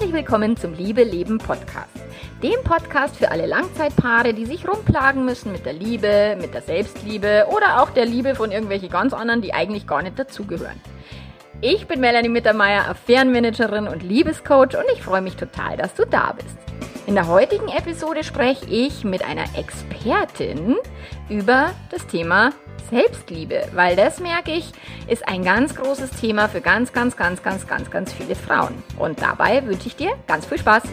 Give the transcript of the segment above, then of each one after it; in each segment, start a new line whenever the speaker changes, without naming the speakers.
Herzlich willkommen zum Liebe Leben Podcast. Dem Podcast für alle Langzeitpaare, die sich rumplagen müssen mit der Liebe, mit der Selbstliebe oder auch der Liebe von irgendwelchen ganz anderen, die eigentlich gar nicht dazugehören. Ich bin Melanie Mittermeier, Affärenmanagerin und Liebescoach und ich freue mich total, dass du da bist. In der heutigen Episode spreche ich mit einer Expertin über das Thema Selbstliebe, weil das merke ich, ist ein ganz großes Thema für ganz, ganz, ganz, ganz, ganz, ganz viele Frauen. Und dabei wünsche ich dir ganz viel Spaß.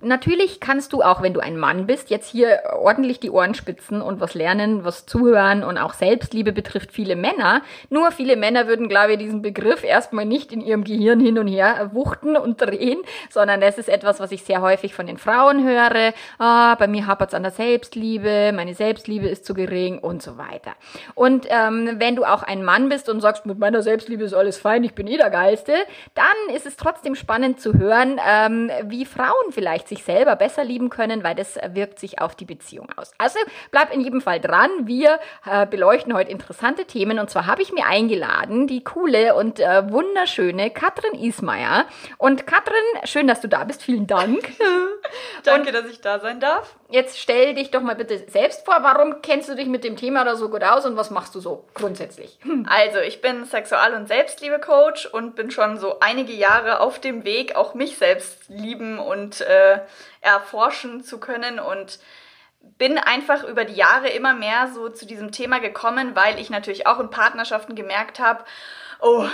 Natürlich kannst du auch, wenn du ein Mann bist, jetzt hier ordentlich die Ohren spitzen und was lernen, was zuhören und auch Selbstliebe betrifft viele Männer. Nur viele Männer würden, glaube ich, diesen Begriff erstmal nicht in ihrem Gehirn hin und her wuchten und drehen, sondern das ist etwas, was ich sehr häufig von den Frauen höre. Ah, bei mir hapert es an der Selbstliebe, meine Selbstliebe ist zu gering und so weiter. Und ähm, wenn du auch ein Mann bist und sagst, mit meiner Selbstliebe ist alles fein, ich bin eh der Geilste, dann ist es trotzdem spannend zu hören, ähm, wie Frauen vielleicht sich selber besser lieben können, weil das wirkt sich auf die Beziehung aus. Also bleib in jedem Fall dran. Wir äh, beleuchten heute interessante Themen und zwar habe ich mir eingeladen die coole und äh, wunderschöne Katrin Ismaier. Und Katrin, schön, dass du da bist. Vielen Dank.
Danke, und dass ich da sein darf.
Jetzt stell dich doch mal bitte selbst vor. Warum kennst du dich mit dem Thema da so gut aus und was machst du so grundsätzlich?
Also, ich bin Sexual- und Selbstliebe-Coach und bin schon so einige Jahre auf dem Weg, auch mich selbst lieben und äh, erforschen zu können und bin einfach über die Jahre immer mehr so zu diesem Thema gekommen, weil ich natürlich auch in Partnerschaften gemerkt habe, oh,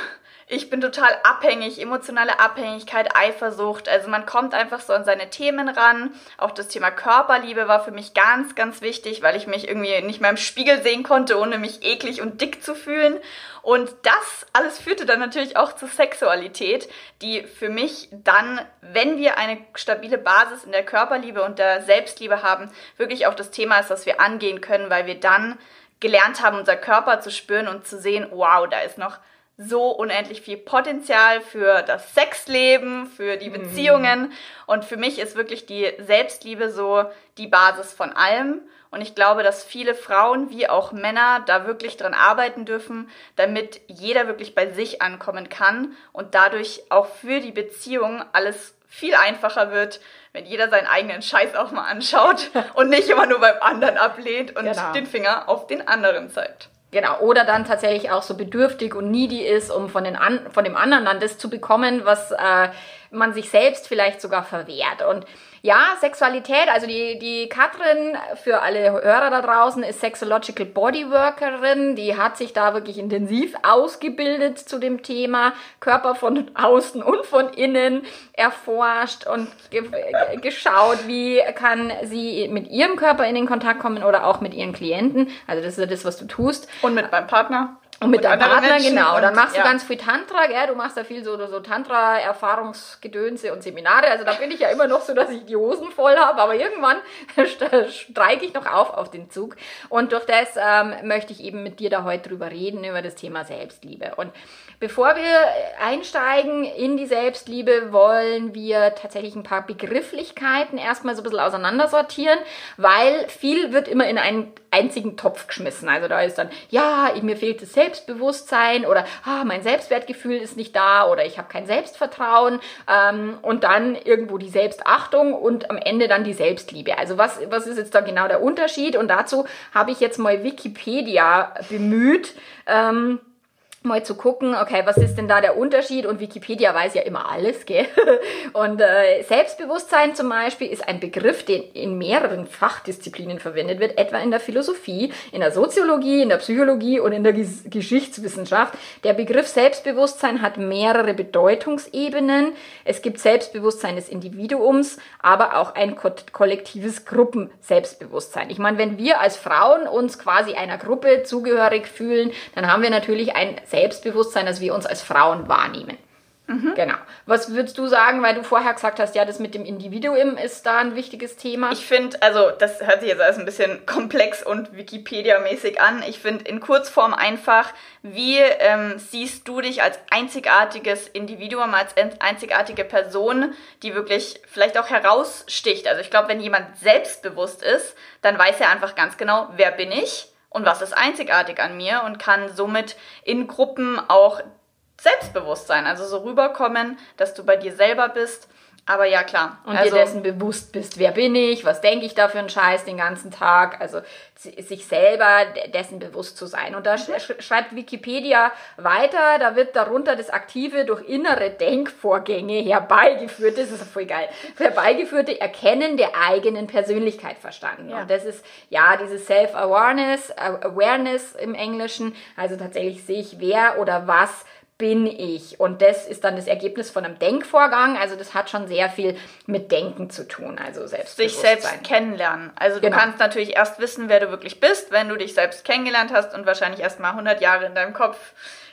ich bin total abhängig, emotionale Abhängigkeit, Eifersucht. Also man kommt einfach so an seine Themen ran. Auch das Thema Körperliebe war für mich ganz, ganz wichtig, weil ich mich irgendwie nicht mehr im Spiegel sehen konnte, ohne mich eklig und dick zu fühlen. Und das alles führte dann natürlich auch zur Sexualität, die für mich dann, wenn wir eine stabile Basis in der Körperliebe und der Selbstliebe haben, wirklich auch das Thema ist, das wir angehen können, weil wir dann gelernt haben, unser Körper zu spüren und zu sehen, wow, da ist noch so unendlich viel Potenzial für das Sexleben, für die mhm. Beziehungen. Mhm. Und für mich ist wirklich die Selbstliebe so die Basis von allem. Und ich glaube, dass viele Frauen wie auch Männer da wirklich dran arbeiten dürfen, damit jeder wirklich bei sich ankommen kann und dadurch auch für die Beziehung alles viel einfacher wird, wenn jeder seinen eigenen Scheiß auch mal anschaut und nicht immer nur beim anderen ablehnt und genau. den Finger auf den anderen zeigt.
Genau, oder dann tatsächlich auch so bedürftig und needy ist, um von, den an, von dem anderen dann das zu bekommen, was äh, man sich selbst vielleicht sogar verwehrt. Und ja, Sexualität, also die, die Katrin, für alle Hörer da draußen, ist Sexological Bodyworkerin. Die hat sich da wirklich intensiv ausgebildet zu dem Thema Körper von außen und von innen erforscht und ge geschaut, wie kann sie mit ihrem Körper in den Kontakt kommen oder auch mit ihren Klienten. Also das ist ja das, was du tust.
Und mit meinem Partner.
Und mit deinem Partner, Menschen genau. Dann machst du ganz viel Tantra, gell? Du machst da viel so, so Tantra-Erfahrungsgedönse und Seminare. Also da bin ich ja immer noch so, dass ich die Hosen voll habe, aber irgendwann streike ich noch auf auf den Zug. Und durch das ähm, möchte ich eben mit dir da heute drüber reden, über das Thema Selbstliebe. Und bevor wir einsteigen in die Selbstliebe, wollen wir tatsächlich ein paar Begrifflichkeiten erstmal so ein bisschen auseinandersortieren, weil viel wird immer in einen einzigen Topf geschmissen. Also da ist dann, ja, mir fehlt das Selbstbewusstsein oder ah, mein Selbstwertgefühl ist nicht da oder ich habe kein Selbstvertrauen ähm, und dann irgendwo die Selbstachtung und am Ende dann die Selbstliebe. Also was, was ist jetzt da genau der Unterschied? Und dazu habe ich jetzt mal Wikipedia bemüht. Ähm, mal zu gucken, okay, was ist denn da der Unterschied? Und Wikipedia weiß ja immer alles, gell? Und äh, Selbstbewusstsein zum Beispiel ist ein Begriff, den in mehreren Fachdisziplinen verwendet wird, etwa in der Philosophie, in der Soziologie, in der Psychologie und in der Ges Geschichtswissenschaft. Der Begriff Selbstbewusstsein hat mehrere Bedeutungsebenen. Es gibt Selbstbewusstsein des Individuums, aber auch ein ko kollektives Gruppenselbstbewusstsein. Ich meine, wenn wir als Frauen uns quasi einer Gruppe zugehörig fühlen, dann haben wir natürlich ein Selbstbewusstsein, dass wir uns als Frauen wahrnehmen. Mhm. Genau. Was würdest du sagen, weil du vorher gesagt hast, ja, das mit dem Individuum ist da ein wichtiges Thema?
Ich finde, also das hört sich jetzt alles ein bisschen komplex und Wikipedia-mäßig an. Ich finde in Kurzform einfach, wie ähm, siehst du dich als einzigartiges Individuum, als einzigartige Person, die wirklich vielleicht auch heraussticht? Also ich glaube, wenn jemand selbstbewusst ist, dann weiß er einfach ganz genau, wer bin ich und was ist einzigartig an mir und kann somit in Gruppen auch Selbstbewusstsein, also so rüberkommen, dass du bei dir selber bist. Aber ja, klar.
Und also, dir dessen bewusst bist, wer bin ich, was denke ich da für einen Scheiß den ganzen Tag. Also sich selber dessen bewusst zu sein. Und da mhm. schreibt Wikipedia weiter, da wird darunter das Aktive durch innere Denkvorgänge herbeigeführt, das ist voll geil, herbeigeführte Erkennen der eigenen Persönlichkeit verstanden. Ja. Und das ist ja dieses Self-Awareness, Awareness im Englischen. Also tatsächlich sehe ich, wer oder was bin ich? Und das ist dann das Ergebnis von einem Denkvorgang. Also das hat schon sehr viel mit Denken zu tun. Also selbst
sich selbst kennenlernen. Also genau. du kannst natürlich erst wissen, wer du wirklich bist, wenn du dich selbst kennengelernt hast und wahrscheinlich erst mal 100 Jahre in deinem Kopf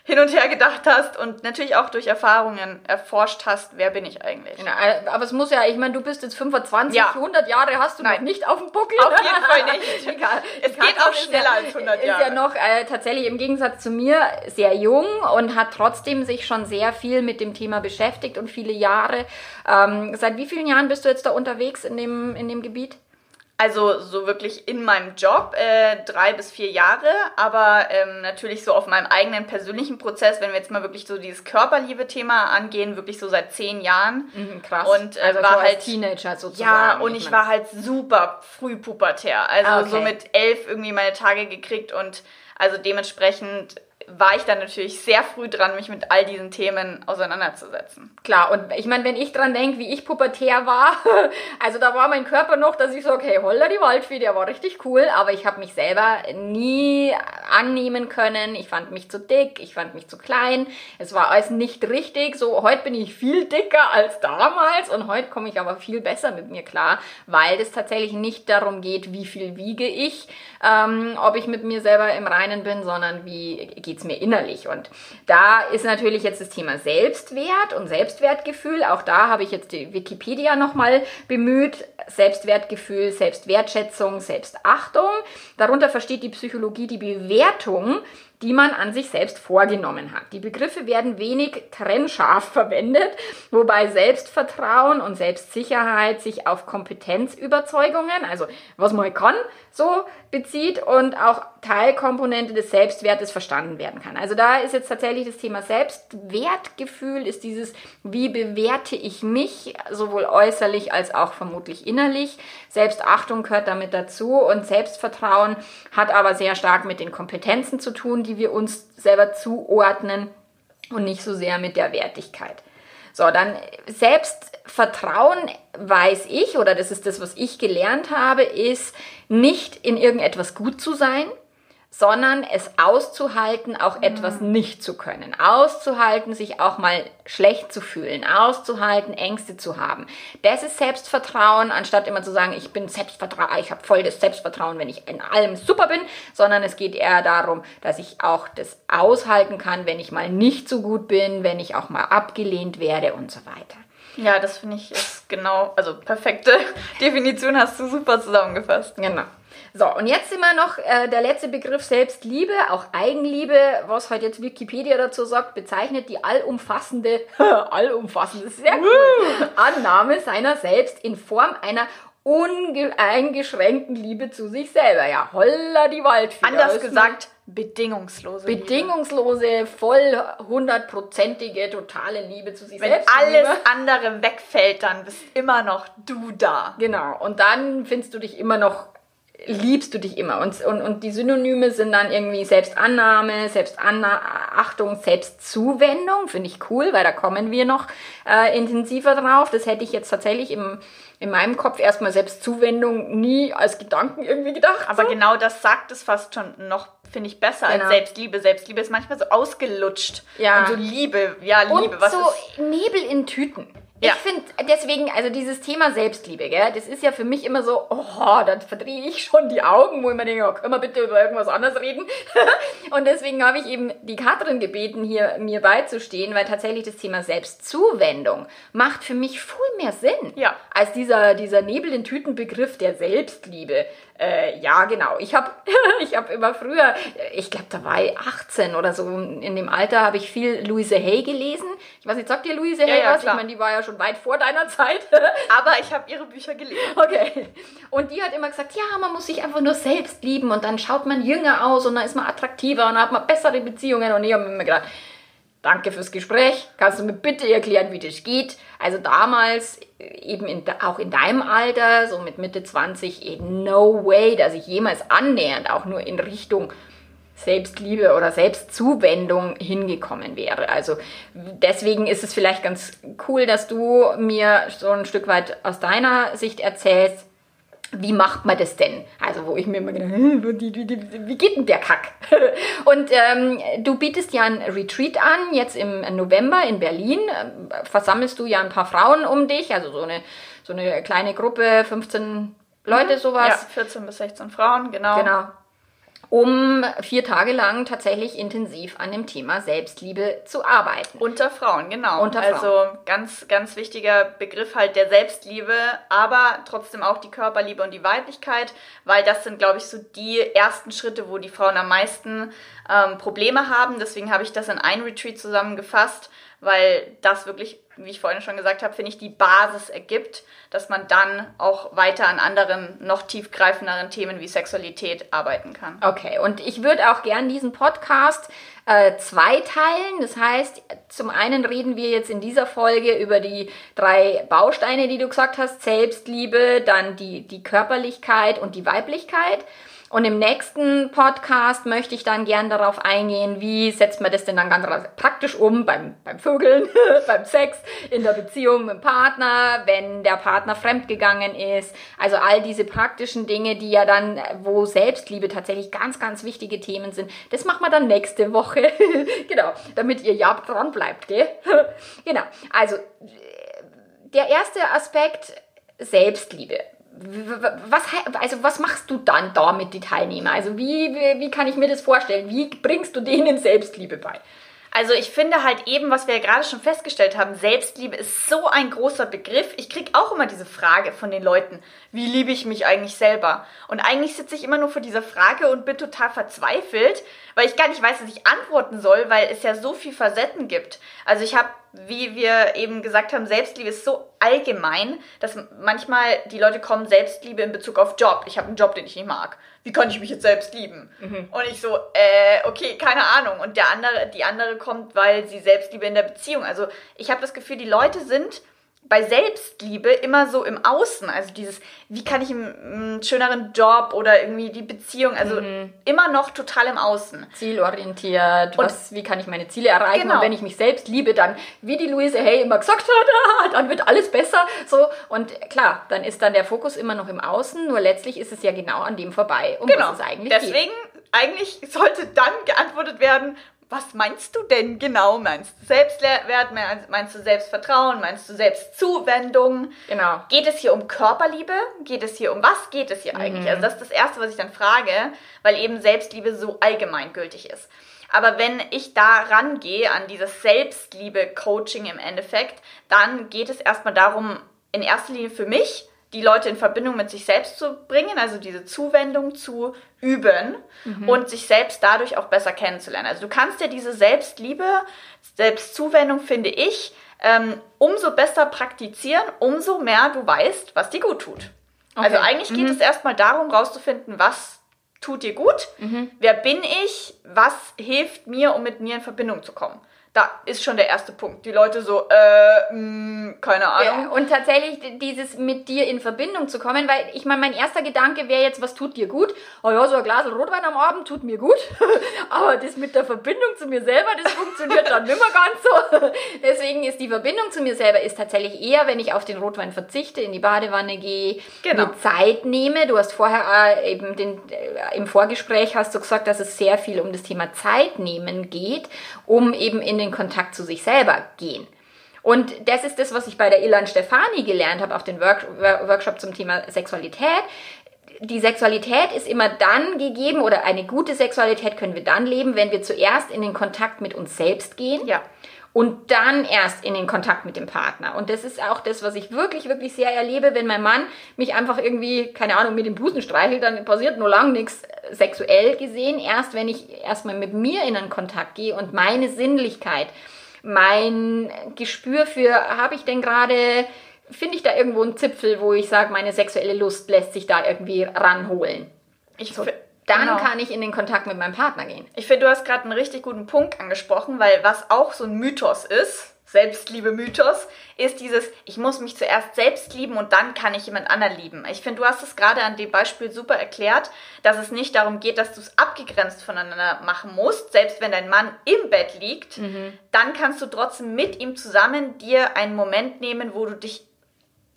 hin und her gedacht hast und natürlich auch durch Erfahrungen erforscht hast, wer bin ich eigentlich.
Genau, aber es muss ja, ich meine, du bist jetzt 25, ja. 100 Jahre hast du Nein. noch nicht auf dem Buckel.
Auf jeden Fall nicht. Egal. Es geht auch schneller ja, als 100 Jahre.
Ist ja noch äh, tatsächlich im Gegensatz zu mir sehr jung und hat trotzdem sich schon sehr viel mit dem Thema beschäftigt und viele Jahre. Ähm, seit wie vielen Jahren bist du jetzt da unterwegs in dem, in dem Gebiet?
Also so wirklich in meinem Job äh, drei bis vier Jahre, aber ähm, natürlich so auf meinem eigenen persönlichen Prozess, wenn wir jetzt mal wirklich so dieses Körperliebe-Thema angehen, wirklich so seit zehn Jahren.
Mhm, krass.
Und äh, also war halt Teenager sozusagen. Ja, und ich war halt super früh pubertär. Also ah, okay. so mit elf irgendwie meine Tage gekriegt und also dementsprechend war ich dann natürlich sehr früh dran, mich mit all diesen Themen auseinanderzusetzen.
Klar, und ich meine, wenn ich dran denke, wie ich pubertär war, also da war mein Körper noch, dass ich so, okay, holla die Waldfee, der war richtig cool, aber ich habe mich selber nie annehmen können. Ich fand mich zu dick, ich fand mich zu klein. Es war alles nicht richtig. So, heute bin ich viel dicker als damals und heute komme ich aber viel besser mit mir klar, weil es tatsächlich nicht darum geht, wie viel wiege ich, ähm, ob ich mit mir selber im Reinen bin, sondern wie geht es mir innerlich. Und da ist natürlich jetzt das Thema Selbstwert und Selbstwertgefühl. Auch da habe ich jetzt die Wikipedia nochmal bemüht. Selbstwertgefühl, Selbstwertschätzung, Selbstachtung. Darunter versteht die Psychologie die Bewertung die man an sich selbst vorgenommen hat. Die Begriffe werden wenig trennscharf verwendet, wobei Selbstvertrauen und Selbstsicherheit sich auf Kompetenzüberzeugungen, also was man kann, so bezieht und auch Teilkomponente des Selbstwertes verstanden werden kann. Also da ist jetzt tatsächlich das Thema Selbstwertgefühl, ist dieses, wie bewerte ich mich, sowohl äußerlich als auch vermutlich innerlich. Selbstachtung gehört damit dazu und Selbstvertrauen hat aber sehr stark mit den Kompetenzen zu tun, die wir uns selber zuordnen und nicht so sehr mit der Wertigkeit. So, dann Selbstvertrauen weiß ich, oder das ist das, was ich gelernt habe, ist nicht in irgendetwas gut zu sein, sondern es auszuhalten, auch etwas mhm. nicht zu können. Auszuhalten, sich auch mal schlecht zu fühlen, auszuhalten, Ängste zu haben. Das ist Selbstvertrauen, anstatt immer zu sagen, ich bin Selbstvertrauen, ich habe voll das Selbstvertrauen, wenn ich in allem super bin, sondern es geht eher darum, dass ich auch das aushalten kann, wenn ich mal nicht so gut bin, wenn ich auch mal abgelehnt werde und so weiter.
Ja, das finde ich ist genau, also perfekte Definition hast du super zusammengefasst.
Genau. So, und jetzt wir noch äh, der letzte Begriff Selbstliebe, auch Eigenliebe, was halt jetzt Wikipedia dazu sagt, bezeichnet die allumfassende, allumfassende, sehr cool, Annahme seiner selbst in Form einer uneingeschränkten Liebe zu sich selber. Ja, holla die Waldfee.
Anders gesagt, bedingungslose
Bedingungslose, Liebe. voll hundertprozentige, totale Liebe zu sich
Wenn
selbst.
Wenn alles Liebe. andere wegfällt, dann bist immer noch du da.
Genau. Und dann findest du dich immer noch liebst du dich immer. Und, und, und die Synonyme sind dann irgendwie Selbstannahme, Selbstachtung, Selbstzuwendung. Finde ich cool, weil da kommen wir noch äh, intensiver drauf. Das hätte ich jetzt tatsächlich im, in meinem Kopf erstmal Selbstzuwendung nie als Gedanken irgendwie gedacht.
Aber so. genau das sagt es fast schon noch, finde ich, besser genau. als Selbstliebe. Selbstliebe ist manchmal so ausgelutscht. Ja. Und so Liebe, ja, Liebe.
Und was so ist? Nebel in Tüten. Ja. Ich finde deswegen, also dieses Thema Selbstliebe, gell, das ist ja für mich immer so, oh, dann verdrehe ich schon die Augen, wo ich mir denke, oh, können wir bitte über irgendwas anderes reden? und deswegen habe ich eben die Katrin gebeten, hier mir beizustehen, weil tatsächlich das Thema Selbstzuwendung macht für mich viel mehr Sinn
ja.
als dieser, dieser Nebel in Tütenbegriff der Selbstliebe. Äh, ja, genau. Ich habe ich hab immer früher, ich glaube, da war ich 18 oder so, in dem Alter habe ich viel Louise Hay gelesen. Ich weiß nicht, sagt dir Louise Hay ja, was? Ich meine, die war ja schon weit vor deiner Zeit.
Aber ich habe ihre Bücher gelesen.
Okay. Und die hat immer gesagt, ja, man muss sich einfach nur selbst lieben und dann schaut man jünger aus und dann ist man attraktiver und dann hat man bessere Beziehungen. Und ich habe mir gedacht, Danke fürs Gespräch. Kannst du mir bitte erklären, wie das geht? Also damals, eben in, auch in deinem Alter, so mit Mitte 20, eh, no way, dass ich jemals annähernd auch nur in Richtung Selbstliebe oder Selbstzuwendung hingekommen wäre. Also deswegen ist es vielleicht ganz cool, dass du mir so ein Stück weit aus deiner Sicht erzählst, wie macht man das denn? Also, wo ich mir immer gedacht wie geht denn der Kack? Und ähm, du bietest ja ein Retreat an, jetzt im November in Berlin. Versammelst du ja ein paar Frauen um dich, also so eine, so eine kleine Gruppe, 15 Leute, mhm. sowas.
Ja, 14 bis 16 Frauen, genau.
Genau um vier Tage lang tatsächlich intensiv an dem Thema Selbstliebe zu arbeiten.
Unter Frauen, genau. Unter Frauen. Also ganz, ganz wichtiger Begriff halt der Selbstliebe, aber trotzdem auch die Körperliebe und die Weiblichkeit, weil das sind, glaube ich, so die ersten Schritte, wo die Frauen am meisten ähm, Probleme haben. Deswegen habe ich das in ein Retreat zusammengefasst, weil das wirklich, wie ich vorhin schon gesagt habe, finde ich, die Basis ergibt, dass man dann auch weiter an anderen, noch tiefgreifenderen Themen wie Sexualität arbeiten kann.
Okay, und ich würde auch gern diesen Podcast äh, zweiteilen. Das heißt, zum einen reden wir jetzt in dieser Folge über die drei Bausteine, die du gesagt hast, Selbstliebe, dann die, die Körperlichkeit und die Weiblichkeit. Und im nächsten Podcast möchte ich dann gern darauf eingehen, wie setzt man das denn dann ganz praktisch um beim, beim Vögeln, beim Sex, in der Beziehung mit dem Partner, wenn der Partner fremdgegangen ist. Also all diese praktischen Dinge, die ja dann, wo Selbstliebe tatsächlich ganz, ganz wichtige Themen sind. Das machen wir dann nächste Woche. genau, damit ihr ja dran bleibt, gell? genau. Also, der erste Aspekt, Selbstliebe was, also was machst du dann da mit den Teilnehmern? Also wie, wie, wie kann ich mir das vorstellen? Wie bringst du denen Selbstliebe bei?
Also ich finde halt eben, was wir ja gerade schon festgestellt haben, Selbstliebe ist so ein großer Begriff. Ich kriege auch immer diese Frage von den Leuten, wie liebe ich mich eigentlich selber? Und eigentlich sitze ich immer nur vor dieser Frage und bin total verzweifelt, weil ich gar nicht weiß, was ich antworten soll, weil es ja so viel Facetten gibt. Also ich habe wie wir eben gesagt haben, Selbstliebe ist so allgemein, dass manchmal die Leute kommen, Selbstliebe in Bezug auf Job. Ich habe einen Job, den ich nicht mag. Wie kann ich mich jetzt selbst lieben? Mhm. Und ich so, äh, okay, keine Ahnung. Und der andere, die andere kommt, weil sie Selbstliebe in der Beziehung. Also ich habe das Gefühl, die Leute sind bei Selbstliebe immer so im Außen. Also dieses, wie kann ich einen, schöneren Job oder irgendwie die Beziehung, also mhm. immer noch total im Außen.
Zielorientiert, was, wie kann ich meine Ziele erreichen? Genau. Und wenn ich mich selbst liebe, dann, wie die Luise Hay immer gesagt hat, dann wird alles besser. So, und klar, dann ist dann der Fokus immer noch im Außen, nur letztlich ist es ja genau an dem vorbei,
um genau. was es eigentlich Deswegen, geht. eigentlich sollte dann geantwortet werden, was meinst du denn genau? Meinst du Selbstwert? Meinst du Selbstvertrauen? Meinst du Selbstzuwendung?
Genau.
Geht es hier um Körperliebe? Geht es hier um was geht es hier mhm. eigentlich? Also das ist das Erste, was ich dann frage, weil eben Selbstliebe so allgemeingültig ist. Aber wenn ich da rangehe an dieses Selbstliebe-Coaching im Endeffekt, dann geht es erstmal darum, in erster Linie für mich, die Leute in Verbindung mit sich selbst zu bringen, also diese Zuwendung zu üben mhm. und sich selbst dadurch auch besser kennenzulernen. Also du kannst ja diese Selbstliebe, Selbstzuwendung, finde ich, ähm, umso besser praktizieren, umso mehr du weißt, was dir gut tut. Okay. Also eigentlich geht mhm. es erstmal darum, rauszufinden, was tut dir gut, mhm. wer bin ich, was hilft mir, um mit mir in Verbindung zu kommen da ist schon der erste Punkt. Die Leute so, äh, mh, hm, keine Ahnung.
Ja, und tatsächlich dieses mit dir in Verbindung zu kommen, weil ich meine, mein erster Gedanke wäre jetzt, was tut dir gut? Oh ja, so ein Glas Rotwein am Abend tut mir gut. Aber das mit der Verbindung zu mir selber, das funktioniert dann nicht mehr ganz so. Deswegen ist die Verbindung zu mir selber ist tatsächlich eher, wenn ich auf den Rotwein verzichte, in die Badewanne gehe, genau. mir Zeit nehme. Du hast vorher äh, eben den, äh, im Vorgespräch hast du gesagt, dass es sehr viel um das Thema Zeit nehmen geht, um eben in den den Kontakt zu sich selber gehen. Und das ist das, was ich bei der Ilan Stefani gelernt habe auf dem Work Workshop zum Thema Sexualität. Die Sexualität ist immer dann gegeben oder eine gute Sexualität können wir dann leben, wenn wir zuerst in den Kontakt mit uns selbst gehen.
Ja
und dann erst in den Kontakt mit dem Partner. Und das ist auch das, was ich wirklich, wirklich sehr erlebe, wenn mein Mann mich einfach irgendwie, keine Ahnung, mit dem Busen streichelt, dann passiert nur lang nichts sexuell gesehen. Erst wenn ich erstmal mit mir in einen Kontakt gehe und meine Sinnlichkeit, mein Gespür für, habe ich denn gerade, finde ich da irgendwo einen Zipfel, wo ich sage, meine sexuelle Lust lässt sich da irgendwie ranholen. Ich so dann genau. kann ich in den Kontakt mit meinem Partner gehen.
Ich finde, du hast gerade einen richtig guten Punkt angesprochen, weil was auch so ein Mythos ist, Selbstliebe-Mythos, ist dieses, ich muss mich zuerst selbst lieben und dann kann ich jemand anderen lieben. Ich finde, du hast es gerade an dem Beispiel super erklärt, dass es nicht darum geht, dass du es abgegrenzt voneinander machen musst. Selbst wenn dein Mann im Bett liegt, mhm. dann kannst du trotzdem mit ihm zusammen dir einen Moment nehmen, wo du dich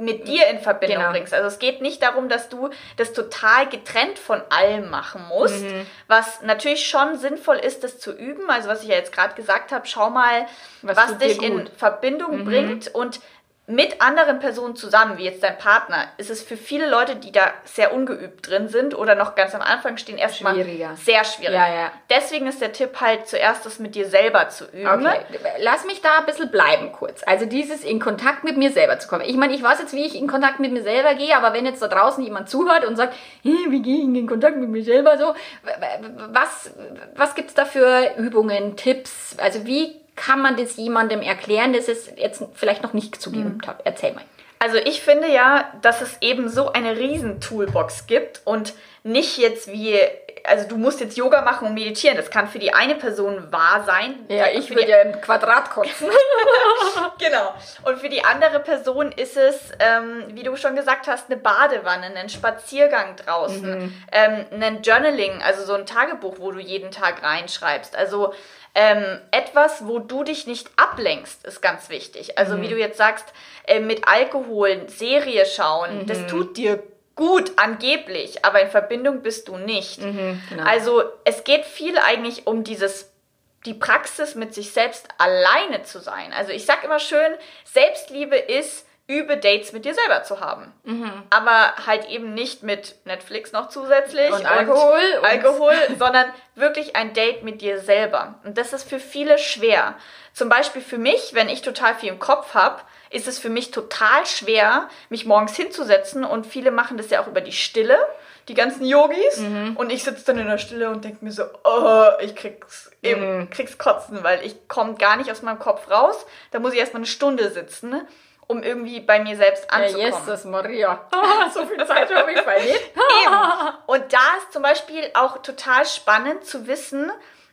mit dir in Verbindung genau. bringst. Also es geht nicht darum, dass du das total getrennt von allem machen musst, mhm. was natürlich schon sinnvoll ist, das zu üben. Also was ich ja jetzt gerade gesagt habe, schau mal, was, was dich in Verbindung mhm. bringt und mit anderen Personen zusammen, wie jetzt dein Partner, ist es für viele Leute, die da sehr ungeübt drin sind oder noch ganz am Anfang stehen, erstmal sehr schwierig. Ja, ja. Deswegen ist der Tipp halt zuerst das mit dir selber zu üben. Okay.
Lass mich da ein bisschen bleiben kurz. Also dieses in Kontakt mit mir selber zu kommen. Ich meine, ich weiß jetzt, wie ich in Kontakt mit mir selber gehe, aber wenn jetzt da draußen jemand zuhört und sagt, hey, wie gehe ich in Kontakt mit mir selber so, was, was gibt es da für Übungen, Tipps? Also wie kann man das jemandem erklären, das es jetzt vielleicht noch nicht so geübt mhm. hat? Erzähl mal.
Also ich finde ja, dass es eben so eine riesen Toolbox gibt und nicht jetzt wie, also du musst jetzt Yoga machen und meditieren. Das kann für die eine Person wahr sein.
Ja, ich würde ja im Quadrat kotzen.
genau. Und für die andere Person ist es, ähm, wie du schon gesagt hast, eine Badewanne, ein Spaziergang draußen, mhm. ähm, ein Journaling, also so ein Tagebuch, wo du jeden Tag reinschreibst. Also ähm, etwas, wo du dich nicht ablenkst, ist ganz wichtig. Also mhm. wie du jetzt sagst, äh, mit Alkohol, Serie schauen, mhm. das tut dir gut angeblich, aber in Verbindung bist du nicht. Mhm, genau. Also es geht viel eigentlich um dieses die Praxis mit sich selbst alleine zu sein. Also ich sag immer schön, Selbstliebe ist übe Dates mit dir selber zu haben. Mhm. Aber halt eben nicht mit Netflix noch zusätzlich
und Alkohol,
und Alkohol sondern wirklich ein Date mit dir selber. Und das ist für viele schwer. Zum Beispiel für mich, wenn ich total viel im Kopf habe, ist es für mich total schwer, mich morgens hinzusetzen und viele machen das ja auch über die Stille, die ganzen Yogis. Mhm. Und ich sitze dann in der Stille und denke mir so, oh, ich krieg's, eben, mhm. krieg's Kotzen, weil ich komme gar nicht aus meinem Kopf raus. Da muss ich erstmal eine Stunde sitzen um irgendwie bei mir selbst anzukommen.
Ja, Jesus Maria. so viel Zeit habe ich bei.
Eben. Und da ist zum Beispiel auch total spannend zu wissen,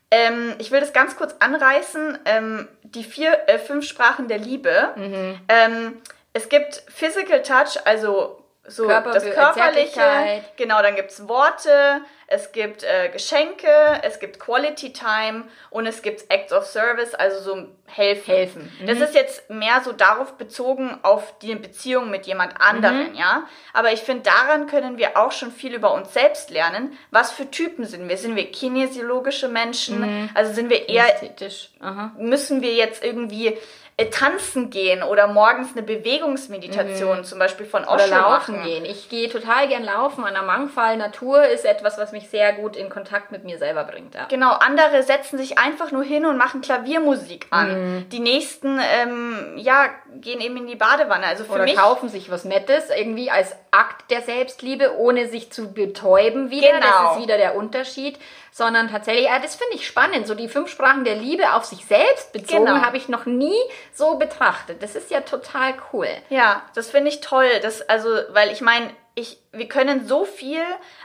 ähm, ich will das ganz kurz anreißen, ähm, die vier, äh, fünf Sprachen der Liebe. Mhm. Ähm, es gibt Physical Touch, also so Körper das Körperliche. Genau, dann gibt es Worte, es gibt äh, Geschenke, es gibt Quality Time und es gibt Acts of Service, also so helfen. helfen. Mhm. Das ist jetzt mehr so darauf bezogen auf die Beziehung mit jemand anderen, mhm. ja. Aber ich finde, daran können wir auch schon viel über uns selbst lernen. Was für Typen sind wir? Sind wir kinesiologische Menschen? Mhm. Also sind wir eher, Ästhetisch. müssen wir jetzt irgendwie tanzen gehen oder morgens eine Bewegungsmeditation mhm. zum Beispiel von Osho oder
laufen machen. gehen. Ich gehe total gern laufen. An der Mangfall Natur ist etwas, was mich sehr gut in Kontakt mit mir selber bringt. Ja.
Genau, andere setzen sich einfach nur hin und machen Klaviermusik an. Mhm. Die nächsten, ähm, ja, gehen eben in die Badewanne. Also für
oder
mich
kaufen sich was Nettes irgendwie als Akt der Selbstliebe, ohne sich zu betäuben wieder. Genau. Das ist wieder der Unterschied sondern tatsächlich, ja, das finde ich spannend. So die fünf Sprachen der Liebe auf sich selbst bezogen genau. habe ich noch nie so betrachtet. Das ist ja total cool.
Ja, das finde ich toll. Das, also, weil ich meine, ich, wir können so viel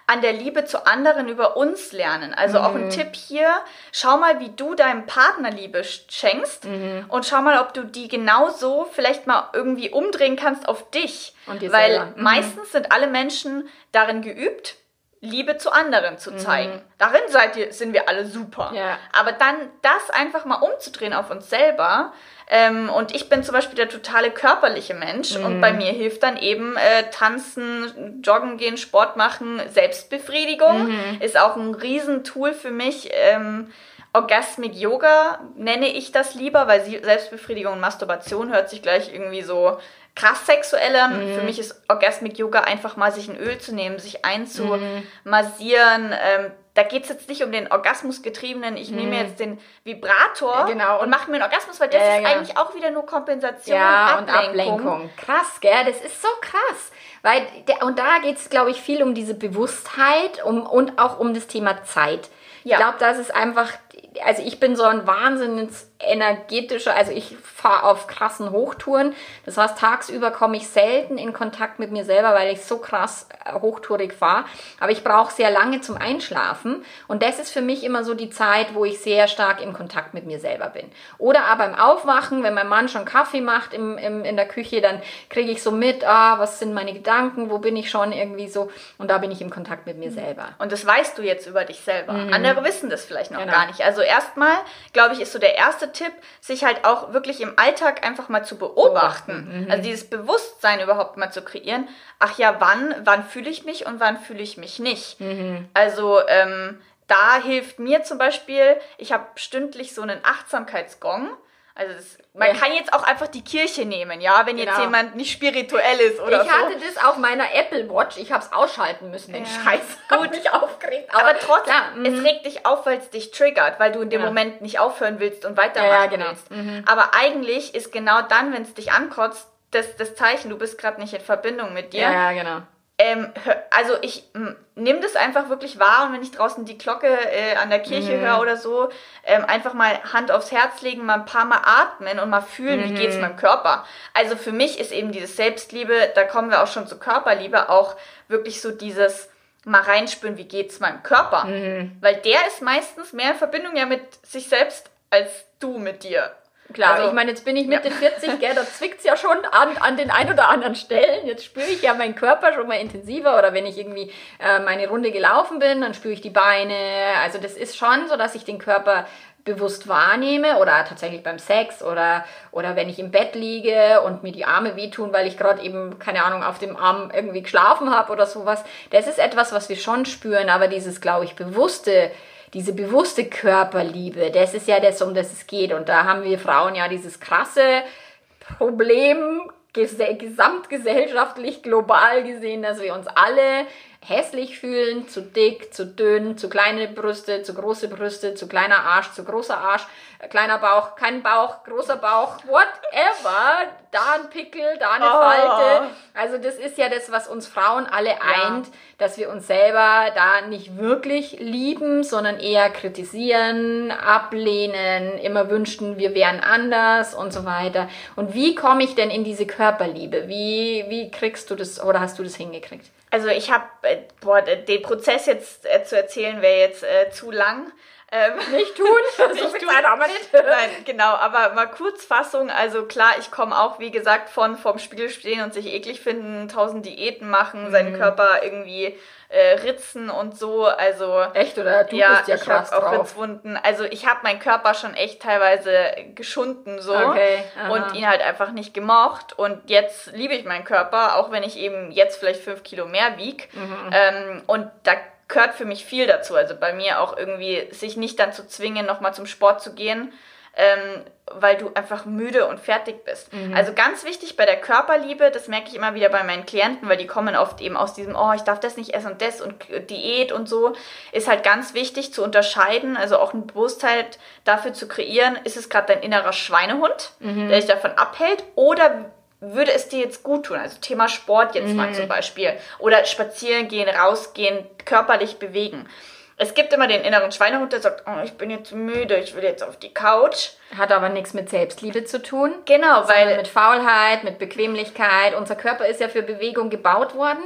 an der Liebe zu anderen über uns lernen. Also mhm. auch ein mhm. Tipp hier, schau mal, wie du deinem Partner Liebe schenkst mhm. und schau mal, ob du die genauso vielleicht mal irgendwie umdrehen kannst auf dich. Weil mhm. meistens sind alle Menschen darin geübt, Liebe zu anderen zu zeigen. Mhm. Darin seid ihr, sind wir alle super. Ja. Aber dann das einfach mal umzudrehen auf uns selber. Ähm, und ich bin zum Beispiel der totale körperliche Mensch mhm. und bei mir hilft dann eben äh, Tanzen, Joggen gehen, Sport machen, Selbstbefriedigung mhm. ist auch ein Riesentool für mich. Ähm, Orgasmic Yoga nenne ich das lieber, weil Selbstbefriedigung und Masturbation hört sich gleich irgendwie so krass sexuell an. Mhm. Für mich ist Orgasmic Yoga einfach mal sich ein Öl zu nehmen, sich einzumassieren. Mhm. Ähm, da geht es jetzt nicht um den Orgasmusgetriebenen, ich mhm. nehme jetzt den Vibrator ja, genau. und mache mir einen Orgasmus, weil das ja, ist genau. eigentlich auch wieder nur Kompensation
ja, und Ablenkung. und Ablenkung. Krass, gell? Das ist so krass. Weil, der, und da geht es, glaube ich, viel um diese Bewusstheit um, und auch um das Thema Zeit. Ja. Ich glaube, das ist einfach, also ich bin so ein wahnsinnig energetischer, also ich fahre auf krassen Hochtouren. Das heißt, tagsüber komme ich selten in Kontakt mit mir selber, weil ich so krass äh, hochtourig fahre. Aber ich brauche sehr lange zum Einschlafen. Und das ist für mich immer so die Zeit, wo ich sehr stark im Kontakt mit mir selber bin. Oder aber beim Aufwachen, wenn mein Mann schon Kaffee macht im, im, in der Küche, dann kriege ich so mit, ah, was sind meine Gedanken, wo bin ich schon irgendwie so. Und da bin ich im Kontakt mit mir mhm. selber.
Und das weißt du jetzt über dich selber. Mhm. Andere wissen das vielleicht noch genau. gar nicht. Also erstmal, glaube ich, ist so der erste Tipp, sich halt auch wirklich im Alltag einfach mal zu beobachten. Mhm. Also dieses Bewusstsein überhaupt mal zu kreieren. Ach ja, wann, wann fühle ich mich und wann fühle ich mich nicht? Mhm. Also ähm, da hilft mir zum Beispiel, ich habe stündlich so einen Achtsamkeitsgong. Also das, man ja. kann jetzt auch einfach die Kirche nehmen, ja, wenn genau. jetzt jemand nicht spirituell ist oder
ich so. Ich hatte das auf meiner Apple Watch, ich habe es ausschalten müssen, den ja. Scheiß.
Gut, mich aufgeregt. Aber, aber trotzdem, klar, es mhm. regt dich auf, weil es dich triggert, weil du in dem ja. Moment nicht aufhören willst und weitermachen ja, genau. willst. Mhm. Aber eigentlich ist genau dann, wenn es dich ankotzt, das, das Zeichen, du bist gerade nicht in Verbindung mit dir.
Ja, genau.
Ähm, also ich nehme das einfach wirklich wahr und wenn ich draußen die Glocke äh, an der Kirche mhm. höre oder so, ähm, einfach mal Hand aufs Herz legen, mal ein paar Mal atmen und mal fühlen, mhm. wie geht's meinem Körper. Also für mich ist eben dieses Selbstliebe, da kommen wir auch schon zu Körperliebe, auch wirklich so dieses mal reinspüren, wie geht's meinem Körper. Mhm. Weil der ist meistens mehr in Verbindung ja mit sich selbst als du mit dir.
Klar, also, ich meine, jetzt bin ich Mitte ja. 40, gell, da zwickt es ja schon an, an den ein oder anderen Stellen. Jetzt spüre ich ja meinen Körper schon mal intensiver oder wenn ich irgendwie äh, meine Runde gelaufen bin, dann spüre ich die Beine. Also das ist schon so, dass ich den Körper bewusst wahrnehme oder tatsächlich beim Sex oder, oder wenn ich im Bett liege und mir die Arme wehtun, weil ich gerade eben, keine Ahnung, auf dem Arm irgendwie geschlafen habe oder sowas. Das ist etwas, was wir schon spüren, aber dieses, glaube ich, bewusste diese bewusste Körperliebe, das ist ja das, um das es geht. Und da haben wir Frauen ja dieses krasse Problem, gesamtgesellschaftlich, global gesehen, dass wir uns alle hässlich fühlen, zu dick, zu dünn, zu kleine Brüste, zu große Brüste, zu kleiner Arsch, zu großer Arsch, äh, kleiner Bauch, kein Bauch, großer Bauch, whatever, da ein Pickel, da eine oh. Falte. Also das ist ja das, was uns Frauen alle eint, ja. dass wir uns selber da nicht wirklich lieben, sondern eher kritisieren, ablehnen, immer wünschten, wir wären anders und so weiter. Und wie komme ich denn in diese Körperliebe? Wie, wie kriegst du das oder hast du das hingekriegt?
Also ich habe, äh, boah, den Prozess jetzt äh, zu erzählen wäre jetzt äh, zu lang.
Ähm, nicht tun,
nicht so tun. Wir nicht. Nein, genau, aber mal Kurzfassung. Also klar, ich komme auch, wie gesagt, von vom Spiegel stehen und sich eklig finden, tausend Diäten machen, mhm. seinen Körper irgendwie äh, Ritzen und so. Also
echt oder du ja, bist ja
ich krass auch drauf. Ritzwunden. Also ich habe meinen Körper schon echt teilweise geschunden so okay, und ihn halt einfach nicht gemocht. Und jetzt liebe ich meinen Körper, auch wenn ich eben jetzt vielleicht fünf Kilo mehr wieg. Mhm. Ähm, und da gehört für mich viel dazu. Also bei mir auch irgendwie sich nicht dann zu zwingen, nochmal zum Sport zu gehen ähm, weil du einfach müde und fertig bist. Mhm. Also ganz wichtig bei der Körperliebe, das merke ich immer wieder bei meinen Klienten, weil die kommen oft eben aus diesem, oh, ich darf das nicht essen und das und Diät und so, ist halt ganz wichtig zu unterscheiden, also auch ein Bewusstsein dafür zu kreieren, ist es gerade dein innerer Schweinehund, mhm. der dich davon abhält oder würde es dir jetzt gut tun? Also Thema Sport jetzt mhm. mal zum Beispiel. Oder spazieren gehen, rausgehen, körperlich bewegen es gibt immer den inneren Schweinehund, der sagt, oh, ich bin jetzt müde, ich will jetzt auf die Couch.
Hat aber nichts mit Selbstliebe zu tun.
Genau, weil
mit Faulheit, mit Bequemlichkeit. Unser Körper ist ja für Bewegung gebaut worden.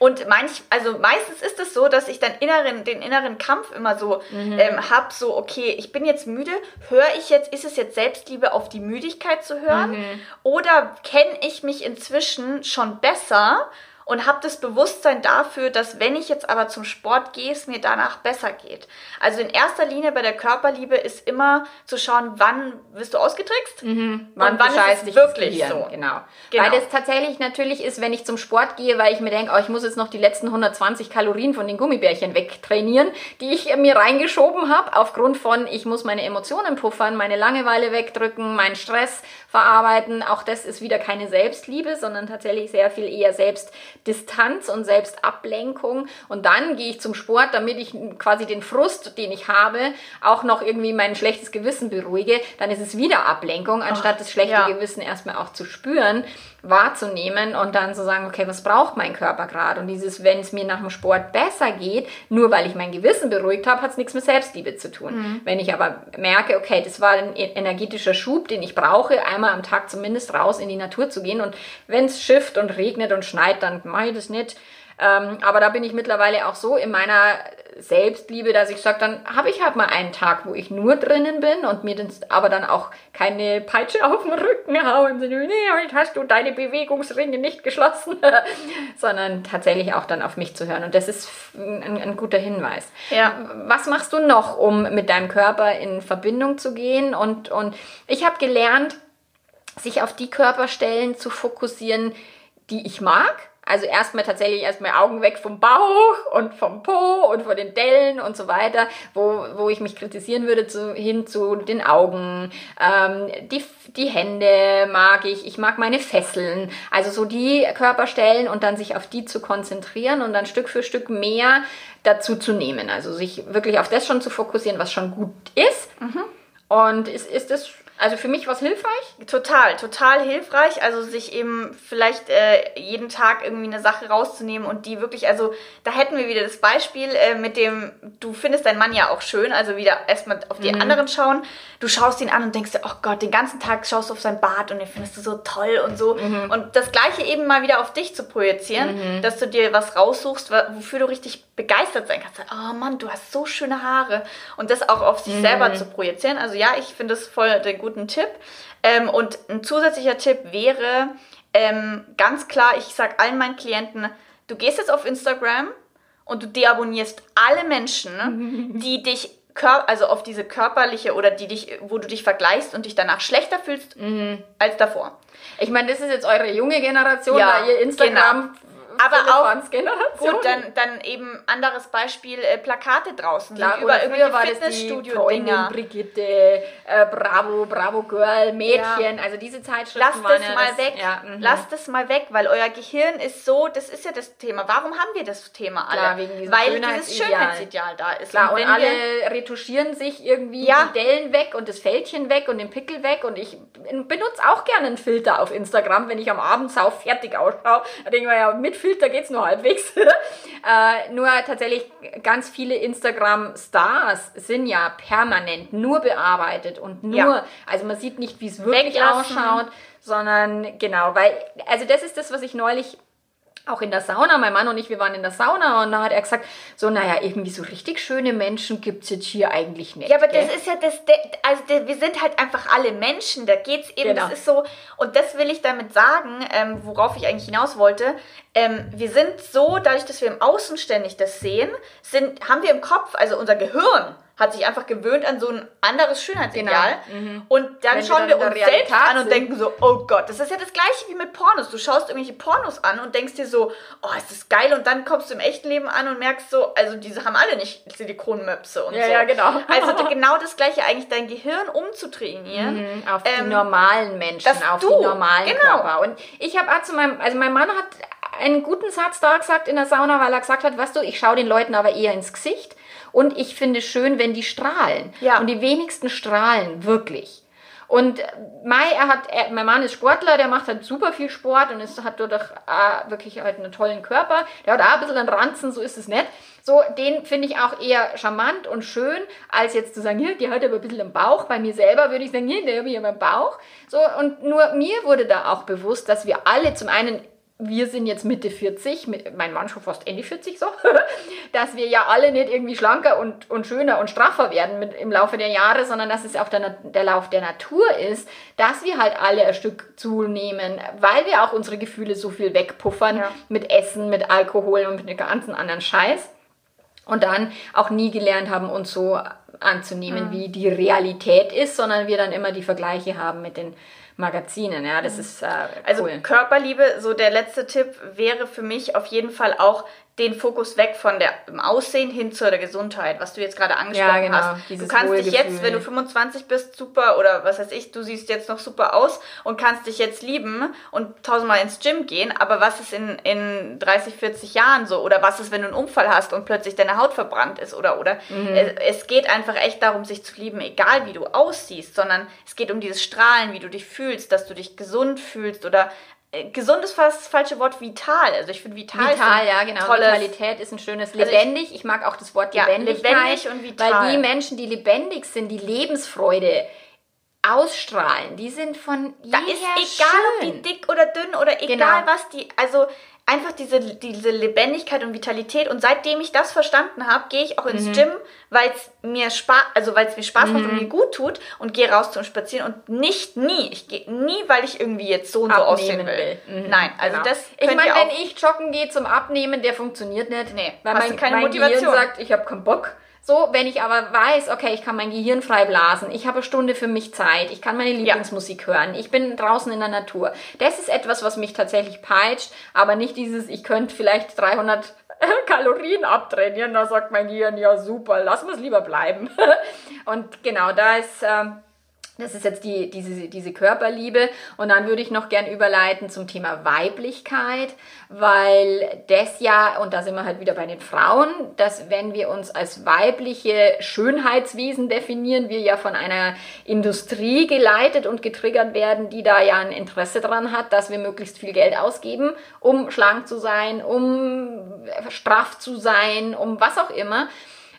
Und manch, also meistens ist es so, dass ich dann inneren, den inneren Kampf immer so mhm. ähm, habe, so, okay, ich bin jetzt müde, höre ich jetzt, ist es jetzt Selbstliebe auf die Müdigkeit zu hören? Mhm. Oder kenne ich mich inzwischen schon besser und habe das Bewusstsein dafür, dass wenn ich jetzt aber zum Sport gehe, es mir danach besser geht. Also in erster Linie bei der Körperliebe ist immer zu schauen, wann wirst du ausgetrickst
mhm. wann, wann ist es wirklich so. Genau. genau. Weil das tatsächlich natürlich ist, wenn ich zum Sport gehe, weil ich mir denke, oh, ich muss jetzt noch die letzten 120 Kalorien von den Gummibärchen wegtrainieren, die ich mir reingeschoben habe, aufgrund von, ich muss meine Emotionen puffern, meine Langeweile wegdrücken, meinen Stress verarbeiten. Auch das ist wieder keine Selbstliebe, sondern tatsächlich sehr viel eher Selbstdistanz und Selbstablenkung. Und dann gehe ich zum Sport, damit ich quasi den Frust, den ich habe, auch noch irgendwie mein schlechtes Gewissen beruhige. Dann ist es wieder Ablenkung, anstatt Ach, das schlechte ja. Gewissen erstmal auch zu spüren wahrzunehmen und dann zu sagen, okay, was braucht mein Körper gerade? Und dieses, wenn es mir nach dem Sport besser geht, nur weil ich mein Gewissen beruhigt habe, hat es nichts mit Selbstliebe zu tun. Mhm. Wenn ich aber merke, okay, das war ein e-, energetischer Schub, den ich brauche, einmal am Tag zumindest raus in die Natur zu gehen und wenn es schifft und regnet und schneit, dann mache ich das nicht. Ähm, aber da bin ich mittlerweile auch so in meiner Selbstliebe, dass ich sage, dann habe ich halt mal einen Tag, wo ich nur drinnen bin und mir das, aber dann auch keine Peitsche auf den Rücken hauen, nee, heute hast du deine Bewegungsringe nicht geschlossen, sondern tatsächlich auch dann auf mich zu hören. Und das ist ein, ein guter Hinweis. Ja. Was machst du noch, um mit deinem Körper in Verbindung zu gehen? Und, und ich habe gelernt, sich auf die Körperstellen zu fokussieren, die ich mag also erstmal tatsächlich erstmal Augen weg vom Bauch und vom Po und von den Dellen und so weiter, wo, wo ich mich kritisieren würde, zu, hin zu den Augen. Ähm, die, die Hände mag ich, ich mag meine Fesseln. Also so die Körperstellen und dann sich auf die zu konzentrieren und dann Stück für Stück mehr dazu zu nehmen. Also sich wirklich auf das schon zu fokussieren, was schon gut ist. Mhm. Und ist, ist das also für mich was hilfreich?
Total, total hilfreich. Also sich eben vielleicht äh, jeden Tag irgendwie eine Sache rauszunehmen und die wirklich, also da hätten wir wieder das Beispiel äh, mit dem, du findest deinen Mann ja auch schön, also wieder erstmal auf die mhm. anderen schauen. Du schaust ihn an und denkst dir, oh Gott, den ganzen Tag schaust du auf sein Bart und den findest du so toll und so. Mhm. Und das Gleiche eben mal wieder auf dich zu projizieren, mhm. dass du dir was raussuchst, wofür du richtig begeistert sein kannst. Oh Mann, du hast so schöne Haare. Und das auch auf sich selber mhm. zu projizieren. Also ja, ich finde das voll der guten Tipp. Ähm, und ein zusätzlicher Tipp wäre ähm, ganz klar, ich sage allen meinen Klienten, du gehst jetzt auf Instagram und du deabonnierst alle Menschen, die dich also auf diese körperliche oder die dich, wo du dich vergleichst und dich danach schlechter fühlst mhm. als davor.
Ich meine, das ist jetzt eure junge Generation, ja, da ihr Instagram genau
aber auch gut, dann, dann eben anderes Beispiel, äh, Plakate draußen
Klar, sind über irgendwelche Fitnessstudio-Dinger. Brigitte, äh, Bravo, Bravo Girl, Mädchen, ja. also diese Zeitschriften
Lasst das ja mal das, weg, ja, mhm. lasst das mal weg, weil euer Gehirn ist so, das ist ja das Thema. Warum haben wir das Thema alle? Klar, wegen weil dieses Schönheitsideal da ist.
Klar, und, und alle retuschieren sich irgendwie die Dellen weg und das Fältchen weg und den Pickel weg und ich benutze auch gerne einen Filter auf Instagram, wenn ich am Abend sau fertig ausschaue. Da denke ich mir ja, mit Filter Filter geht es nur halbwegs. äh, nur tatsächlich ganz viele Instagram-Stars sind ja permanent nur bearbeitet und nur, ja. also man sieht nicht, wie es wirklich Weglassen. ausschaut, sondern genau, weil, also das ist das, was ich neulich auch in der Sauna, mein Mann und ich, wir waren in der Sauna und da hat er gesagt, so, naja, irgendwie so richtig schöne Menschen gibt es jetzt hier eigentlich nicht.
Ja, aber gell? das ist ja das, also wir sind halt einfach alle Menschen, da geht es eben, genau. das ist so, und das will ich damit sagen, ähm, worauf ich eigentlich hinaus wollte, ähm, wir sind so, dadurch, dass wir im Außen ständig das sehen, sind, haben wir im Kopf, also unser Gehirn, hat sich einfach gewöhnt an so ein anderes Schönheitsideal. Genau. Mhm. Und dann Wenn schauen wir uns selbst an und denken so, oh Gott, das ist ja das gleiche wie mit Pornos. Du schaust irgendwelche Pornos an und denkst dir so, oh, ist das geil. Und dann kommst du im echten Leben an und merkst so, also diese haben alle nicht Silikonmöpse und
ja,
so.
Ja, genau.
Also genau das gleiche, eigentlich dein Gehirn umzutrainieren.
Mhm, auf ähm, die normalen Menschen, auf du, die normalen genau. Körper. Und ich habe zu meinem, also mein Mann hat einen guten Satz da gesagt in der Sauna, weil er gesagt hat, weißt du, ich schaue den Leuten aber eher ins Gesicht und ich finde schön, wenn die strahlen. Ja. Und die wenigsten strahlen wirklich. Und Mai, er hat, er, mein Mann ist Sportler, der macht halt super viel Sport und ist, hat dadurch äh, wirklich halt einen tollen Körper. Der hat auch ein bisschen einen Ranzen, so ist es nicht. So, den finde ich auch eher charmant und schön, als jetzt zu sagen, hier, die hat aber ein bisschen im Bauch. Bei mir selber würde ich sagen, hier, der hat hier im Bauch. So, und nur mir wurde da auch bewusst, dass wir alle zum einen wir sind jetzt Mitte 40, mein Mann schon fast Ende 40 so, dass wir ja alle nicht irgendwie schlanker und, und schöner und straffer werden mit, im Laufe der Jahre, sondern dass es auch der, der Lauf der Natur ist, dass wir halt alle ein Stück zunehmen, weil wir auch unsere Gefühle so viel wegpuffern ja. mit Essen, mit Alkohol und mit dem ganzen anderen Scheiß. Und dann auch nie gelernt haben, uns so anzunehmen, mhm. wie die Realität ist, sondern wir dann immer die Vergleiche haben mit den Magazinen. Ja, das mhm. ist äh,
also cool. Also Körperliebe, so der letzte Tipp wäre für mich auf jeden Fall auch den Fokus weg von der, dem Aussehen hin zur Gesundheit, was du jetzt gerade angesprochen ja, genau, hast. Du kannst dich jetzt, wenn du 25 bist, super oder was weiß ich, du siehst jetzt noch super aus und kannst dich jetzt lieben und tausendmal ins Gym gehen, aber was ist in, in 30, 40 Jahren so? Oder was ist, wenn du einen Unfall hast und plötzlich deine Haut verbrannt ist? Oder, oder? Mhm. Es, es geht einfach echt darum, sich zu lieben, egal wie du aussiehst, sondern es geht um dieses Strahlen, wie du dich fühlst, dass du dich gesund fühlst oder gesund ist fast das falsche Wort vital. Also ich finde vital.
Vital, ja, genau. Tolles, Vitalität ist ein schönes also lebendig. Ich, ich, mag auch das Wort Lebendigkeit. Ja, lebendig und vital. Weil die Menschen, die lebendig sind, die Lebensfreude ausstrahlen, die sind von
da ist egal, schön. ob die dick oder dünn oder egal genau. was die, also einfach diese, diese Lebendigkeit und Vitalität. Und seitdem ich das verstanden habe, gehe ich auch ins mhm. Gym, weil es mir Spaß, also weil es mir Spaß macht und mhm. mir gut tut und gehe raus zum Spazieren und nicht nie. Ich gehe nie, weil ich irgendwie jetzt so und so aussehen will. will. Mhm. Nein, also genau. das.
Ich meine, wenn ich joggen gehe zum Abnehmen, der funktioniert nicht. Nee, weil mein, keine mein Motivation. Gehirn sagt, ich habe keinen Bock. So, wenn ich aber weiß, okay, ich kann mein Gehirn frei blasen, ich habe eine Stunde für mich Zeit, ich kann meine Lieblingsmusik ja. hören, ich bin draußen in der Natur. Das ist etwas, was mich tatsächlich peitscht, aber nicht dieses, ich könnte vielleicht 300 Kalorien abtrainieren, da sagt mein Gehirn, ja super, lass uns lieber bleiben. Und genau, da ist... Ähm, das ist jetzt die, diese, diese Körperliebe. Und dann würde ich noch gern überleiten zum Thema Weiblichkeit, weil das ja, und da sind wir halt wieder bei den Frauen, dass wenn wir uns als weibliche Schönheitswesen definieren, wir ja von einer Industrie geleitet und getriggert werden, die da ja ein Interesse dran hat, dass wir möglichst viel Geld ausgeben, um schlank zu sein, um straff zu sein, um was auch immer.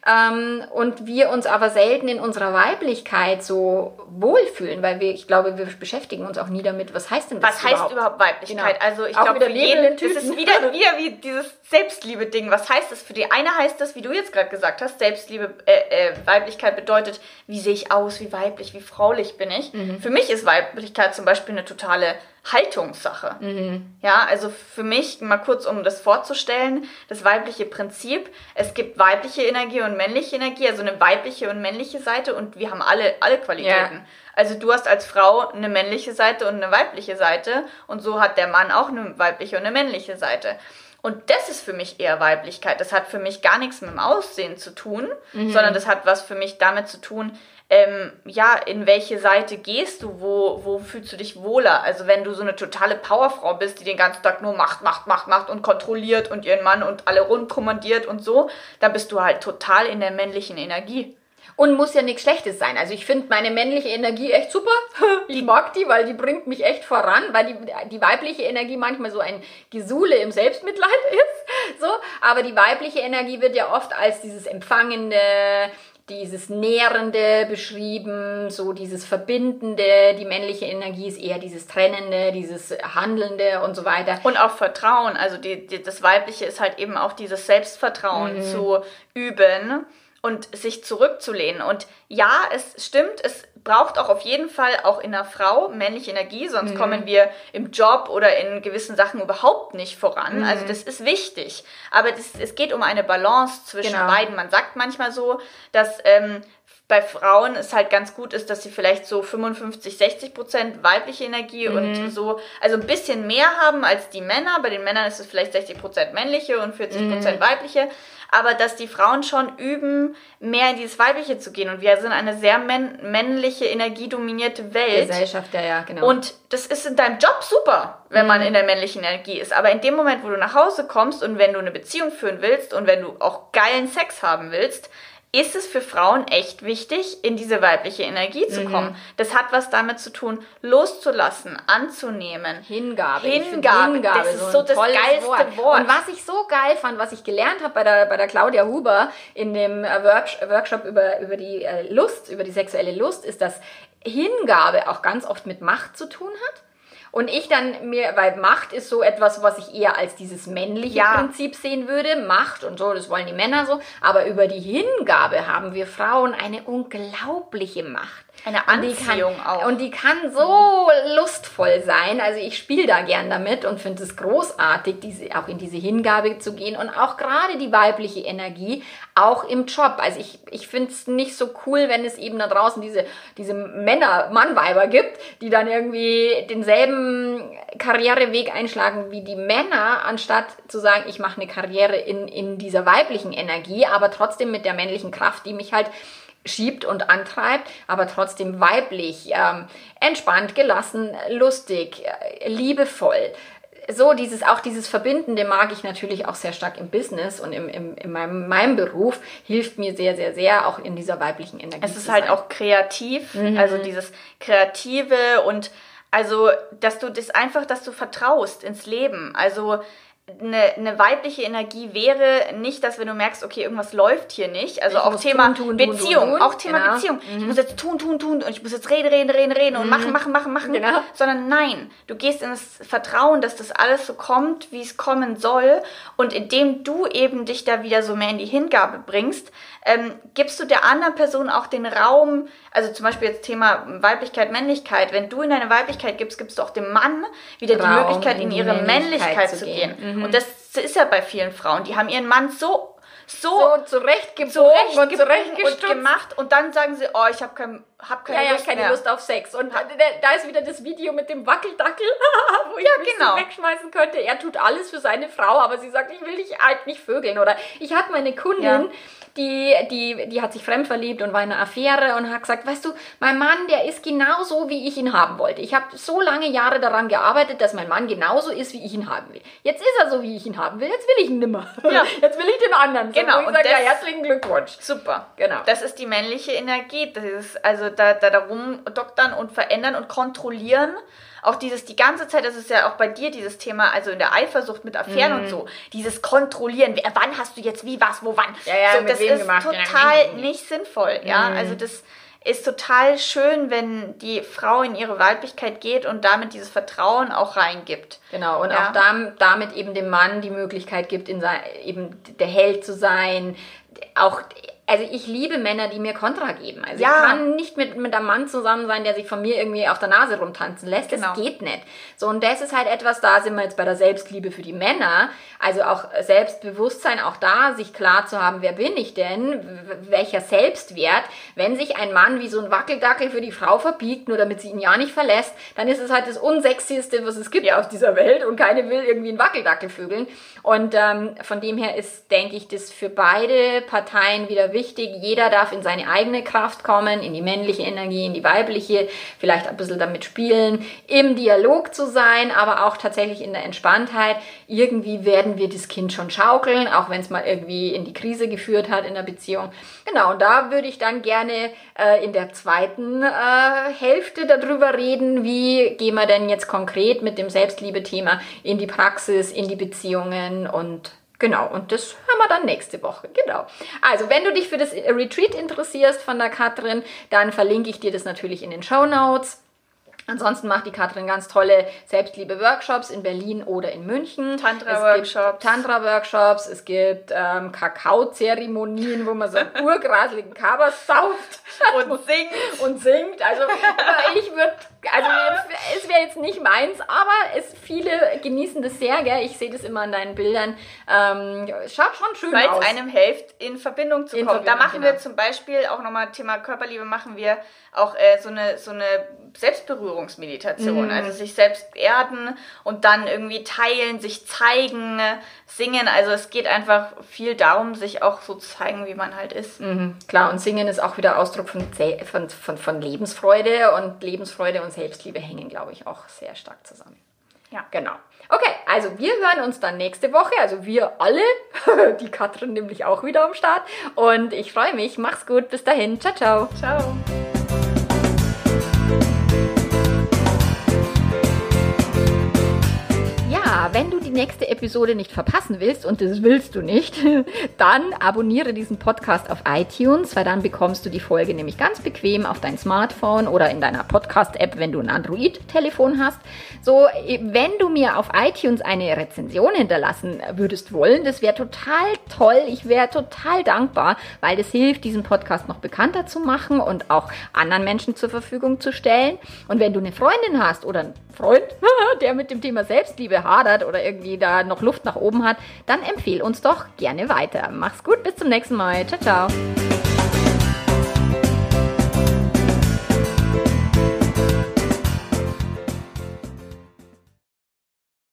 Ähm, und wir uns aber selten in unserer Weiblichkeit so wohlfühlen, weil wir, ich glaube, wir beschäftigen uns auch nie damit, was heißt denn
das Was überhaupt? heißt überhaupt Weiblichkeit? Genau. Also ich glaube, jeden, das ist wieder, wieder wie dieses Selbstliebe-Ding. Was heißt das für die? Eine heißt das, wie du jetzt gerade gesagt hast, Selbstliebe, äh, äh, Weiblichkeit bedeutet, wie sehe ich aus, wie weiblich, wie fraulich bin ich. Mhm. Für mich ist Weiblichkeit zum Beispiel eine totale Haltungssache. Mhm. Ja, also für mich, mal kurz um das vorzustellen, das weibliche Prinzip, es gibt weibliche Energie und männliche Energie, also eine weibliche und männliche Seite und wir haben alle, alle Qualitäten. Ja. Also du hast als Frau eine männliche Seite und eine weibliche Seite und so hat der Mann auch eine weibliche und eine männliche Seite. Und das ist für mich eher Weiblichkeit. Das hat für mich gar nichts mit dem Aussehen zu tun, mhm. sondern das hat was für mich damit zu tun, ähm, ja, in welche Seite gehst du, wo, wo fühlst du dich wohler? Also wenn du so eine totale Powerfrau bist, die den ganzen Tag nur macht, macht, macht, macht und kontrolliert und ihren Mann und alle rund kommandiert und so, dann bist du halt total in der männlichen Energie.
Und muss ja nichts Schlechtes sein. Also ich finde meine männliche Energie echt super. Ich mag die, weil die bringt mich echt voran, weil die, die weibliche Energie manchmal so ein Gesule im Selbstmitleid ist. So. Aber die weibliche Energie wird ja oft als dieses Empfangende, dieses Nährende beschrieben, so dieses Verbindende. Die männliche Energie ist eher dieses Trennende, dieses Handelnde und so weiter.
Und auch Vertrauen. Also die, die, das Weibliche ist halt eben auch dieses Selbstvertrauen mhm. zu üben und sich zurückzulehnen. Und ja, es stimmt, es braucht auch auf jeden Fall auch in einer Frau männliche Energie, sonst mhm. kommen wir im Job oder in gewissen Sachen überhaupt nicht voran. Mhm. Also das ist wichtig. Aber das, es geht um eine Balance zwischen genau. beiden. Man sagt manchmal so, dass ähm, bei Frauen es halt ganz gut ist, dass sie vielleicht so 55, 60 Prozent weibliche Energie mhm. und so, also ein bisschen mehr haben als die Männer. Bei den Männern ist es vielleicht 60 Prozent männliche und 40 Prozent mhm. weibliche aber dass die Frauen schon üben, mehr in dieses Weibliche zu gehen. Und wir sind eine sehr männliche, energiedominierte Welt.
Gesellschaft, ja, ja, genau.
Und das ist in deinem Job super, wenn mhm. man in der männlichen Energie ist. Aber in dem Moment, wo du nach Hause kommst und wenn du eine Beziehung führen willst und wenn du auch geilen Sex haben willst, ist es für Frauen echt wichtig, in diese weibliche Energie zu kommen. Mhm. Das hat was damit zu tun, loszulassen, anzunehmen.
Hingabe. Hingabe. Hingabe. Das ist so, so das geilste Wort. Wort. Und was ich so geil fand, was ich gelernt habe bei der, bei der Claudia Huber in dem äh, Workshop über, über die äh, Lust, über die sexuelle Lust, ist, dass Hingabe auch ganz oft mit Macht zu tun hat Und ich dann mir, weil Macht ist so etwas, was ich eher als dieses männliche ja. Prinzip sehen würde. Macht und so, das wollen die Männer so. Aber über die Hingabe haben wir Frauen eine unglaubliche Macht.
Eine Anziehung
und
kann, auch.
Und die kann so lustvoll sein. Also ich spiele da gern damit und finde es großartig, diese, auch in diese Hingabe zu gehen und auch gerade die weibliche Energie, auch im Job. Also ich, ich finde es nicht so cool, wenn es eben da draußen diese, diese Männer, Mannweiber gibt, die dann irgendwie denselben Karriereweg einschlagen wie die Männer, anstatt zu sagen, ich mache eine Karriere in, in dieser weiblichen Energie, aber trotzdem mit der männlichen Kraft, die mich halt schiebt und antreibt, aber trotzdem weiblich, ähm, entspannt, gelassen, lustig, äh, liebevoll. So, dieses, auch dieses Verbindende mag ich natürlich auch sehr stark im Business und im, im, in meinem, meinem Beruf hilft mir sehr, sehr, sehr auch in dieser weiblichen Energie.
Es ist halt auch kreativ, mhm. also dieses Kreative und also, dass du das einfach, dass du vertraust ins Leben. Also, eine, eine weibliche Energie wäre nicht, dass wenn du merkst, okay, irgendwas läuft hier nicht. Also ich auch Thema tun, tun, Beziehung, tun, auch Thema genau. Beziehung. Mhm. Ich muss jetzt tun, tun, tun und ich muss jetzt reden, reden, reden, reden und mhm. machen, machen, machen, machen. Genau. Sondern nein, du gehst ins Vertrauen, dass das alles so kommt, wie es kommen soll. Und indem du eben dich da wieder so mehr in die Hingabe bringst, ähm, gibst du der anderen Person auch den Raum, also zum Beispiel jetzt Thema Weiblichkeit, Männlichkeit, wenn du in deine Weiblichkeit gibst, gibst du auch dem Mann wieder Raum, die Möglichkeit, in ihre Männlichkeit, Männlichkeit zu gehen. gehen. Mhm. Und das ist ja bei vielen Frauen, die haben ihren Mann so so, so zurechtgebogen zurecht und zurechtgestutzt. und gemacht und dann sagen sie, oh, ich habe kein, hab keine,
ja, Lust, ja, keine Lust auf Sex. Und da ist wieder das Video mit dem Wackeldackel, wo ich ja, mich genau. so wegschmeißen könnte. Er tut alles für seine Frau, aber sie sagt, ich will dich halt nicht vögeln. Oder ich hatte meine Kundin, ja die, die, die hat sich fremd verliebt und war in einer Affäre und hat gesagt, weißt du, mein Mann, der ist genauso, wie ich ihn haben wollte. Ich habe so lange Jahre daran gearbeitet, dass mein Mann genauso ist, wie ich ihn haben will. Jetzt ist er so, wie ich ihn haben will. Jetzt will ich ihn nimmer. Ja. Jetzt will ich den anderen.
Genau.
Und ich sage, ja, herzlichen Glückwunsch.
Super. Genau. Das ist die männliche Energie. Das ist also da, da darum doktern und verändern und kontrollieren auch dieses, die ganze Zeit, das ist ja auch bei dir dieses Thema, also in der Eifersucht mit Affären mhm. und so, dieses Kontrollieren, wer, wann hast du jetzt wie, was, wo, wann.
Ja, ja,
so, das ist gemacht? total ja. nicht sinnvoll, ja. Mhm. Also das ist total schön, wenn die Frau in ihre Weiblichkeit geht und damit dieses Vertrauen auch reingibt.
Genau, und ja. auch damit eben dem Mann die Möglichkeit gibt, in sein, eben der Held zu sein, auch also ich liebe Männer, die mir Kontra geben. Also ja. ich kann nicht mit, mit einem Mann zusammen sein, der sich von mir irgendwie auf der Nase rumtanzen lässt. Genau. Das geht nicht. So, und das ist halt etwas, da sind wir jetzt bei der Selbstliebe für die Männer. Also auch Selbstbewusstsein, auch da sich klar zu haben, wer bin ich denn? Welcher Selbstwert? Wenn sich ein Mann wie so ein Wackeldackel für die Frau verbiegt, nur damit sie ihn ja nicht verlässt, dann ist es halt das Unsexieste, was es gibt ja. auf dieser Welt und keine will irgendwie einen Wackeldackel vögeln. Und ähm, von dem her ist, denke ich, das für beide Parteien wieder wichtig. Jeder darf in seine eigene Kraft kommen, in die männliche Energie, in die weibliche, vielleicht ein bisschen damit spielen, im Dialog zu sein, aber auch tatsächlich in der Entspanntheit. Irgendwie werden wir das Kind schon schaukeln, auch wenn es mal irgendwie in die Krise geführt hat in der Beziehung. Genau, und da würde ich dann gerne äh, in der zweiten äh, Hälfte darüber reden, wie gehen wir denn jetzt konkret mit dem Selbstliebe-Thema in die Praxis, in die Beziehungen und Genau, und das haben wir dann nächste Woche. Genau. Also, wenn du dich für das Retreat interessierst von der Katrin, dann verlinke ich dir das natürlich in den Show Notes. Ansonsten macht die Katrin ganz tolle Selbstliebe-Workshops in Berlin oder in München.
Tantra-Workshops.
Tantra-Workshops. Es gibt ähm, Kakao-Zeremonien, wo man so einen urgraseligen Kaba sauft
und singt.
Und singt. Also ich würde, also es wäre jetzt nicht meins, aber es viele genießen das sehr, gell? Ich sehe das immer an deinen Bildern. Ähm, schaut schon schön
Weil's
aus.
Weil es einem hilft, in Verbindung zu in kommen. Verbindung, da machen genau. wir zum Beispiel auch nochmal Thema Körperliebe, machen wir auch äh, so eine, so eine Selbstberührungsmeditation. Mhm. Also sich selbst erden und dann irgendwie teilen, sich zeigen, singen. Also es geht einfach viel darum, sich auch so zu zeigen, wie man halt ist.
Mhm. Klar, und singen ist auch wieder Ausdruck von, von, von, von Lebensfreude und Lebensfreude und Selbstliebe hängen, glaube ich, auch sehr stark zusammen. Ja, genau. Okay, also wir hören uns dann nächste Woche, also wir alle, die Katrin nämlich auch wieder am Start. Und ich freue mich. Mach's gut. Bis dahin. Ciao, ciao.
Ciao.
Nächste Episode nicht verpassen willst, und das willst du nicht, dann abonniere diesen Podcast auf iTunes, weil dann bekommst du die Folge nämlich ganz bequem auf dein Smartphone oder in deiner Podcast-App, wenn du ein Android-Telefon hast. So, wenn du mir auf iTunes eine Rezension hinterlassen würdest wollen, das wäre total toll. Ich wäre total dankbar, weil das hilft, diesen Podcast noch bekannter zu machen und auch anderen Menschen zur Verfügung zu stellen. Und wenn du eine Freundin hast oder einen Freund, der mit dem Thema Selbstliebe hadert oder irgendwie da noch Luft nach oben hat, dann empfehle uns doch gerne weiter. Mach's gut, bis zum nächsten Mal. Ciao, ciao.